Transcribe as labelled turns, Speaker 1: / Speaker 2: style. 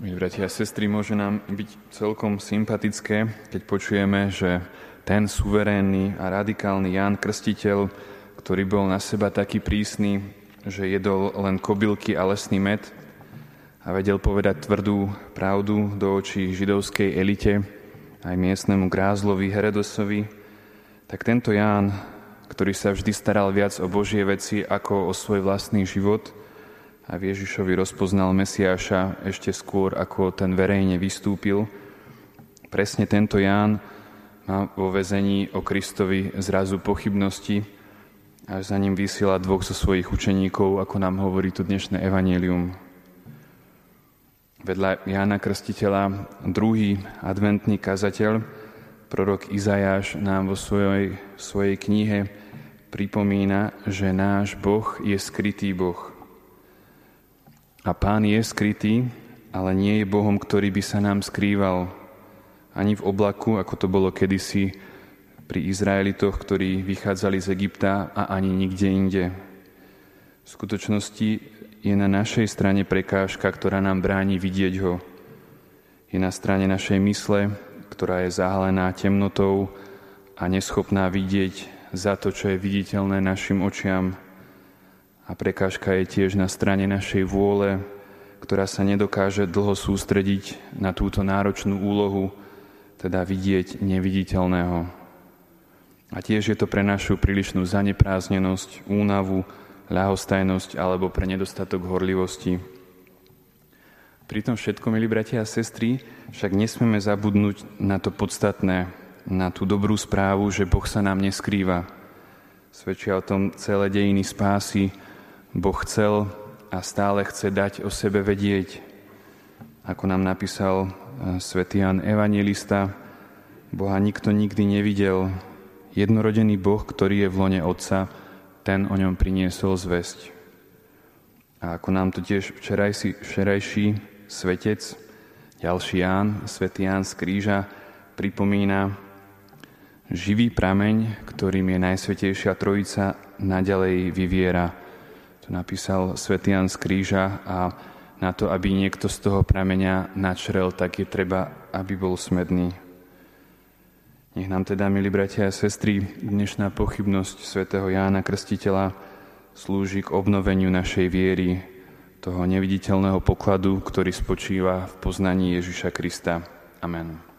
Speaker 1: Milí bratia a sestry, môže nám byť celkom sympatické, keď počujeme, že ten suverénny a radikálny Ján Krstiteľ, ktorý bol na seba taký prísny, že jedol len kobylky a lesný med a vedel povedať tvrdú pravdu do očí židovskej elite, aj miestnemu grázlovi Heredosovi, tak tento Ján, ktorý sa vždy staral viac o Božie veci ako o svoj vlastný život – a v Ježišovi rozpoznal Mesiáša ešte skôr, ako ten verejne vystúpil. Presne tento Ján má vo vezení o Kristovi zrazu pochybnosti, až za ním vysiela dvoch zo svojich učeníkov, ako nám hovorí tu dnešné evanelium. Vedľa Jána Krstiteľa druhý adventný kazateľ, prorok Izajáš, nám vo svojej, svojej knihe pripomína, že náš Boh je skrytý Boh. A pán je skrytý, ale nie je Bohom, ktorý by sa nám skrýval ani v oblaku, ako to bolo kedysi pri Izraelitoch, ktorí vychádzali z Egypta a ani nikde inde. V skutočnosti je na našej strane prekážka, ktorá nám bráni vidieť ho. Je na strane našej mysle, ktorá je zahalená temnotou a neschopná vidieť za to, čo je viditeľné našim očiam a prekážka je tiež na strane našej vôle, ktorá sa nedokáže dlho sústrediť na túto náročnú úlohu, teda vidieť neviditeľného. A tiež je to pre našu prílišnú zanepráznenosť, únavu, ľahostajnosť alebo pre nedostatok horlivosti. Pri tom všetko, milí bratia a sestry, však nesmieme zabudnúť na to podstatné, na tú dobrú správu, že Boh sa nám neskrýva. Svedčia o tom celé dejiny spásy, Boh chcel a stále chce dať o sebe vedieť. Ako nám napísal e, svätý Jan Evangelista, Boha nikto nikdy nevidel. Jednorodený Boh, ktorý je v lone Otca, ten o ňom priniesol zväzť. A ako nám to tiež včerajší, včerajší svetec, ďalší Ján, svätý Ján z kríža, pripomína, živý prameň, ktorým je Najsvetejšia Trojica, naďalej vyviera napísal Svetian z kríža a na to, aby niekto z toho prameňa načrel, tak je treba, aby bol smedný. Nech nám teda, milí bratia a sestry, dnešná pochybnosť svätého Jána Krstiteľa slúži k obnoveniu našej viery, toho neviditeľného pokladu, ktorý spočíva v poznaní Ježiša Krista. Amen.